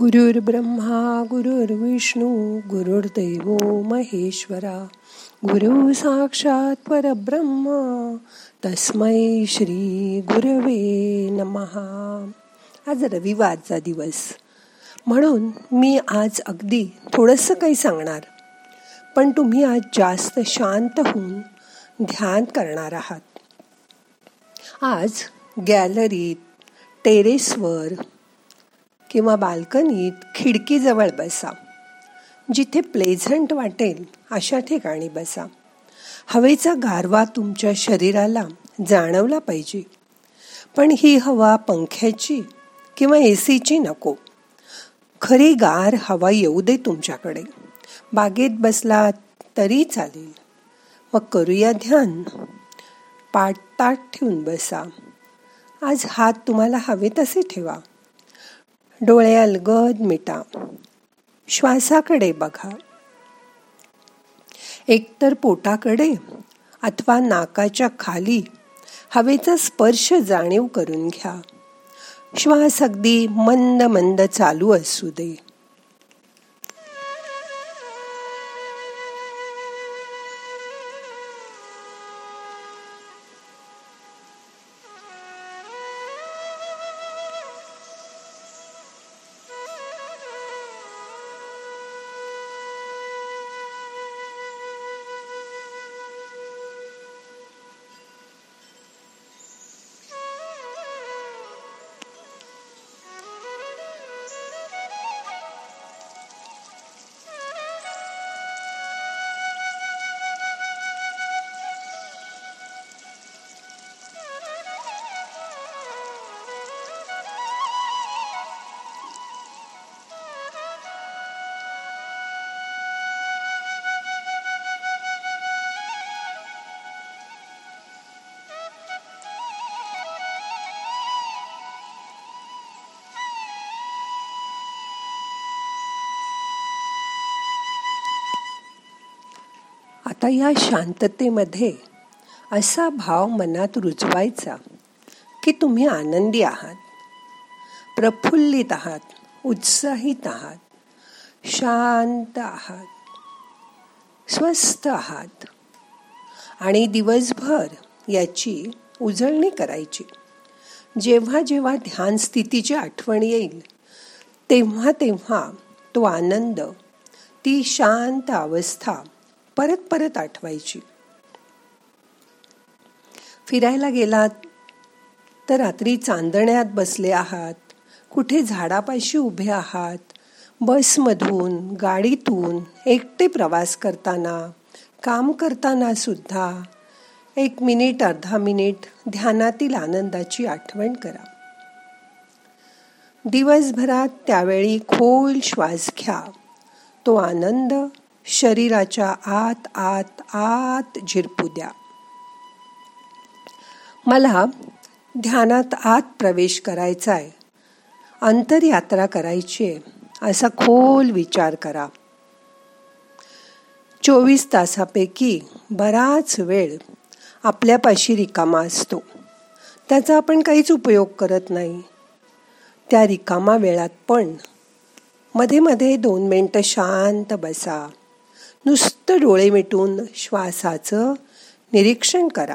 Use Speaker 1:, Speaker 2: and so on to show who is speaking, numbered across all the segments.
Speaker 1: गुरुर् ब्रह्मा गुरुर्विष्णू गुरुर्दैव महेश्वरा गुरु साक्षात परब्रह्म तस्मै श्री गुरवे नमहा आज रविवारचा दिवस. म्हणून मी आज अगदी थोडंसं काही सांगणार. पण तुम्ही आज जास्त शांत होऊन ध्यान करणार आहात. आज गॅलरीत टेरेसवर किंवा बाल्कनीत खिडकीजवळ बसा. जिथे प्लेझंट वाटेल अशा ठिकाणी बसा. हवेचा गारवा तुमच्या शरीराला जाणवला पाहिजे. पण ही हवा पंख्याची किंवा ए सीची नको. खरी गार हवा येऊ दे तुमच्याकडे. बागेत बसला तरी चालेल. मग करूया ध्यान. पाठ ताट ठेवून बसा. आज हात तुम्हाला हवे तसे ठेवा. डोळे अलगद मिटा. श्वासाकडे बघा. एकतर पोटाकडे अथवा नाकाच्या खाली हवेचा स्पर्श जाणीव करून घ्या. श्वास अगदी मंद मंद चालू असू दे. आता या शांततेमध्ये असा भाव मनात रुजवायचा की तुम्ही आनंदी आहात प्रफुल्लित आहात उत्साहित आहात शांत आहात स्वस्थ आहात आणि दिवसभर याची उजळणी करायची. जेव्हा जेव्हा ध्यान स्थितीची आठवण येईल तेव्हा तेव्हा तो आनंद ती शांत अवस्था परत परत आठवायची. फिरायला गेलात तर रात्री चांदण्यात बसले आहात. कुठे झाडापाशी उभे आहात? बसमधून गाडीतून एकटे प्रवास करताना काम करताना सुद्धा. एक मिनिट अर्धा मिनिट ध्यानातील आनंदाची आठवण करा. दिवसभरात त्यावेळी खोल श्वास घ्या. तो आनंद शरीराच्या आत आत आत झिरपू द्या. मला ध्यानात आत प्रवेश करायचा आहे अंतरयात्रा करायची आहे असा खोल विचार करा. चोवीस तासापैकी बराच वेळ आपल्यापाशी रिकामा असतो. त्याचा आपण काहीच उपयोग करत नाही. त्या रिकामा वेळात पण मध्ये मध्ये दोन मिनटं शांत बसा. नुसतं डोळे मिटून श्वासाचं निरीक्षण करा.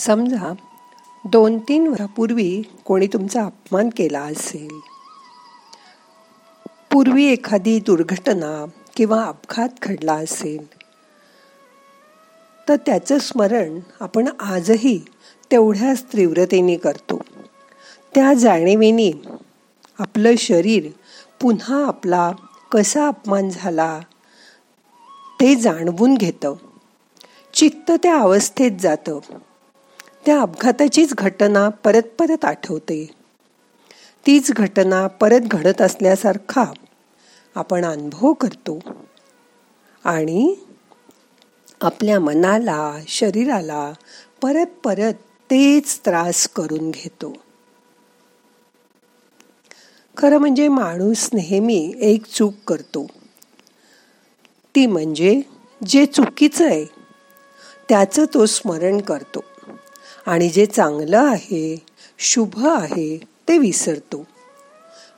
Speaker 1: समजा दोन तीन वर्षापूर्वी कोणी तुमचा अपमान केला असेल. पूर्वी एखादी दुर्घटना किंवा अपघात घडला असेल तर त्याचं स्मरण आपण आजही तेवढ्याच तीव्रतेने करतो. त्या जाणीवेने आपलं शरीर पुन्हा आपला कसा अपमान झाला ते जाणवून घेतं. चित्त त्या अवस्थेत जातं. त्या अपघाताचीच घटना परत परत आठवते. तीच घटना परत घडत असल्यासारखा आपण अनुभव करतो. आणि आपल्या मनाला शरीराला परत परत तेच त्रास करून घेतो. खरं म्हणजे माणूस नेहमी एक चूक करतो. ती म्हणजे जे चुकीचं आहे त्याचं तो स्मरण करतो. आणि जे चांगलं आहे शुभ आहे ते विसरतो.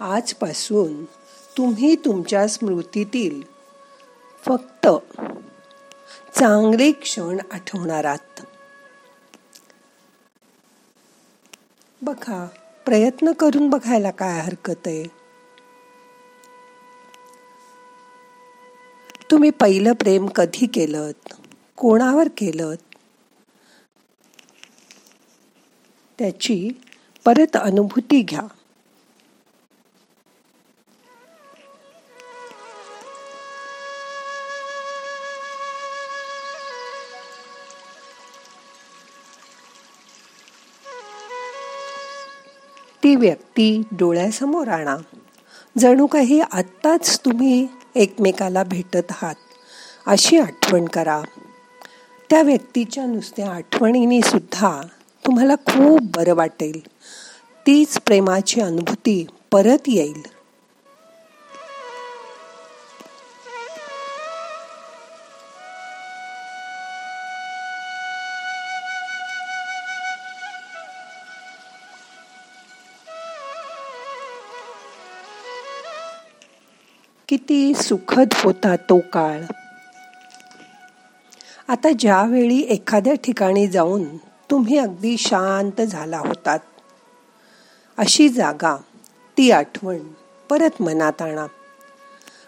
Speaker 1: आजपासून तुम्ही तुमच्या स्मृतीतील फक्त चांगले क्षण आठवणार आहात. बघा प्रयत्न करून बघायला काय हरकत आहे? तुम्ही पहिलं प्रेम कधी केलं कोणावर केलं त्याची परत अनुभूती घ्या. ती व्यक्ती डोळ्यासमोर आणा. जणू काही आत्ताच तुम्ही एकमेकाला भेटत आहात अशी आठवण करा. त्या व्यक्तीच्या नुसत्या आठवणीने सुद्धा तुम्हाला खूप बरं वाटेल. तीच प्रेमाची अनुभूती परत येईल. किती सुखद होता तो काळ. आता ज्यावेळी एखाद्या ठिकाणी जाऊन तुम्ही अगदी शांत झाला होतात. अशी जागा ती आठवण परत मनात आणा.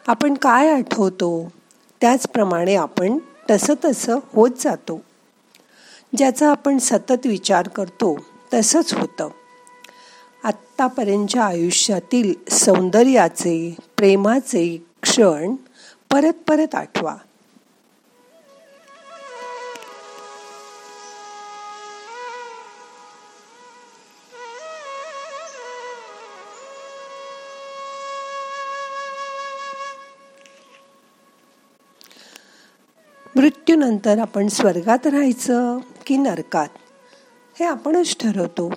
Speaker 1: आपण काय आठवतो त्याचप्रमाणे आपण तसं तसं होत जातो. ज्याचा आपण सतत विचार करतो तसंच होतं. आत्तापर्यंतच्या आयुष्यातील सौंदर्याचे प्रेमाचे क्षण परत परत आठवा. मृत्यूनंतर आपण स्वर्गात राहायचं की नरकात? हे आपणच ठरवतो.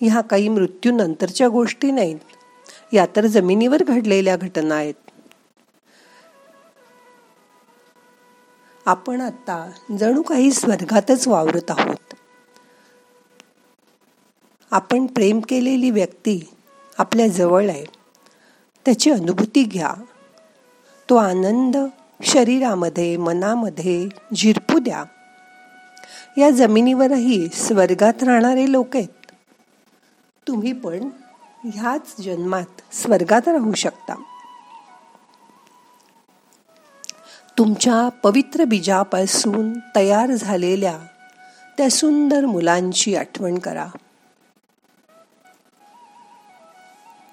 Speaker 1: ह्या काही मृत्यूनंतरच्या गोष्टी नाहीत. या तर जमिनीवर घडलेल्या घटना आहेत. आपण आता जणू काही स्वर्गातच वावरत आहोत. आपण प्रेम केलेली व्यक्ती आपल्या जवळ आहे. त्याची अनुभूती घ्या. तो आनंद शरीरामध्ये मनामध्ये झिरपू द्या. या जमिनीवरही स्वर्गात राहणारे लोक आहेत. तुम्ही पण ह्याच जन्मात स्वर्गात राहू शकता. तुमच्या पवित्र बीजापासून तयार झालेल्या त्या सुंदर मुलांची आठवण करा.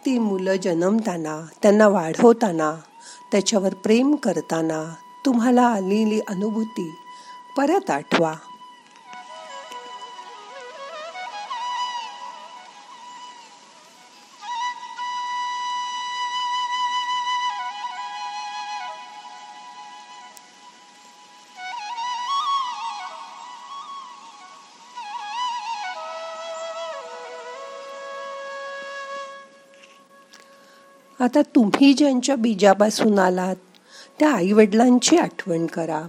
Speaker 1: ती मुलं जन्मताना त्यांना वाढवताना त्याच्यावर प्रेम करताना तुम्हाला आलेली अनुभूती परत आठवा. आता तुम्ही ज्यांच्या बीजापासून आलात त्या आईवडिलांची आठवण करा.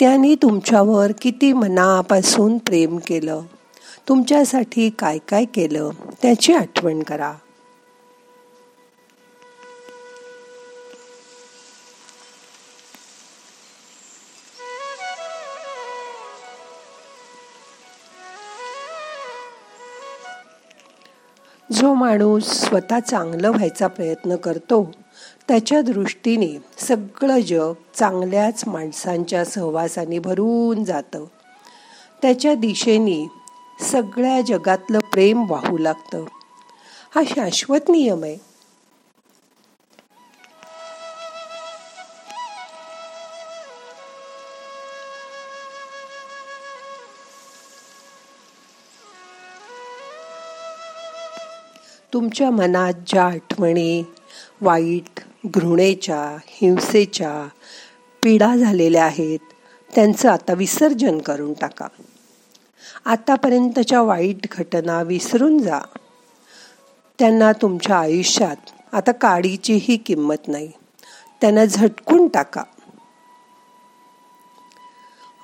Speaker 1: त्यांनी तुमच्यावर किती मनापासून प्रेम केलं. तुमच्यासाठी काय काय केलं त्याची आठवण करा. जो माणूस स्वतः चांगलं व्हायचा प्रयत्न करतो त्याच्या दृष्टीने सगळं जग चांगल्याच माणसांच्या सहवासाने भरून जातं. त्याच्या दिशेने सगळ्या जगातलं प्रेम वाहू लागतं. हा शाश्वत नियम आहे. तुमच्या मनात ज्या आठवणी वाईट घृणेच्या हिंसेच्या पीडा झालेल्या आहेत त्यांचं आता विसर्जन करून टाका. आतापर्यंतच्या वाईट घटना विसरून जा. त्यांना तुमच्या आयुष्यात आता काडीचीही किंमत नाही. त्यांना झटकून टाका.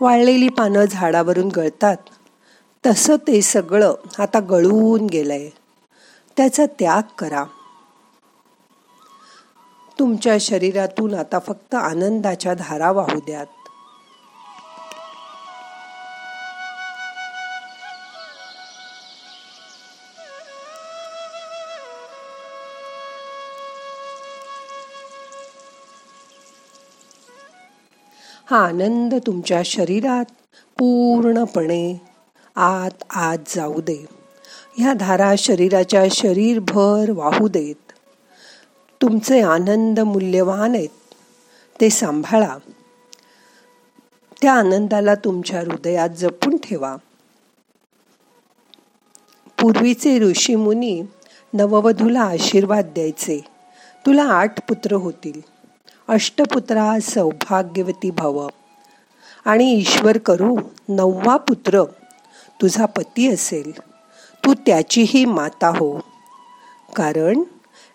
Speaker 1: वाळलेली पानं झाडावरून गळतात. तसं ते सगळं आता गळून गेलंय. त्याचा त्याग करा. तुमच्या शरीरातून आता फक्त आनंदाच्या धारा वाहू द्यात. हा आनंद तुमच्या शरीरात पूर्णपणे आत आत जाऊ दे. ह्या धारा शरीराच्या शरीरभर वाहू देत. तुमचे आनंद मूल्यवान आहेत. ते सांभाळा. त्या आनंदाला तुमच्या हृदयात जपून ठेवा. पूर्वीचे ऋषी मुनी नववधूला आशीर्वाद द्यायचे. तुला आठ पुत्र होतील. अष्टपुत्रा सौभाग्यवती भव. आणि ईश्वर करू नववा पुत्र. तुझा पती असेल. तू त्याचीही माता हो. कारण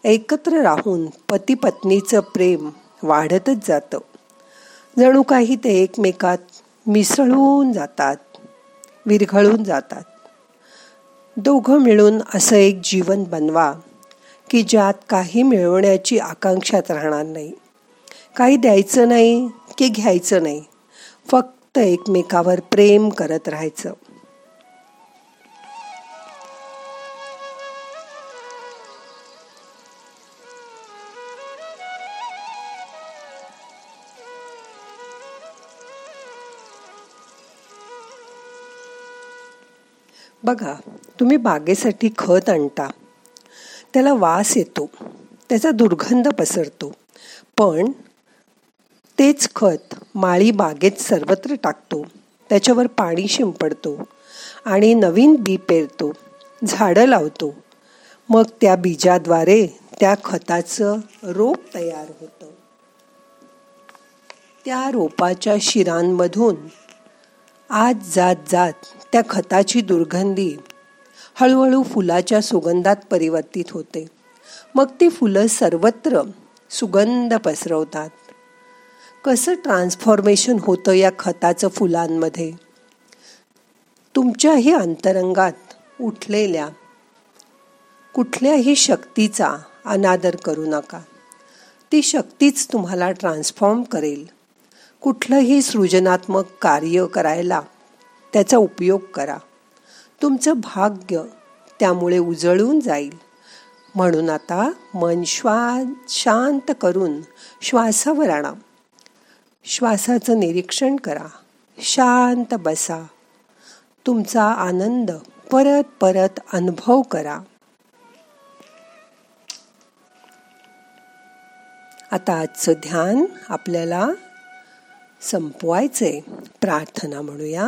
Speaker 1: एकत्र राहून पती पत्नीचं प्रेम वाढतच जातं. जणू काही ते एकमेकात मिसळून जातात विरघळून जातात. दोघं मिळून असं एक जीवन बनवा की ज्यात काही मिळवण्याची आकांक्षात राहणार नाही. काही द्यायचं नाही की घ्यायचं नाही. फक्त एकमेकावर प्रेम करत राहायचं. बघा तुम्ही बागेसाठी खत आणता. त्याला वास येतो. त्याचा दुर्गंध पसरतो. पण तेच खत माळी बागेत सर्वत्र टाकतो. त्याच्यावर पाणी शिंपडतो आणि नवीन बी पेरतो. झाडं लावतो. मग त्या बीजाद्वारे त्या खताचं रोप तयार होतं. त्या रोपाच्या शिरांमधून आज जात जात त्या खताची दुर्गंधी हळूहळू फुलाच्या सुगंधात परिवर्तित होते. मग ती फुलं सर्वत्र सुगंध पसरवतात. कसं ट्रान्सफॉर्मेशन होतं या खताचं फुलांमध्ये? तुमच्याही अंतरंगात उठलेल्या कुठल्याही शक्तीचा अनादर करू नका. ती शक्तीच तुम्हाला ट्रान्सफॉर्म करेल. कुठलंही सृजनात्मक कार्य करायला त्याचा उपयोग करा. तुमचं भाग्य त्यामुळे उजळून जाईल. म्हणून आता मन श्वा शांत करून श्वासावर आणा. श्वासाचं निरीक्षण करा. शांत बसा. तुमचा आनंद परत परत अनुभव करा. आता आजचं ध्यान आपल्याला संपवायचंय. प्रार्थना म्हणूया.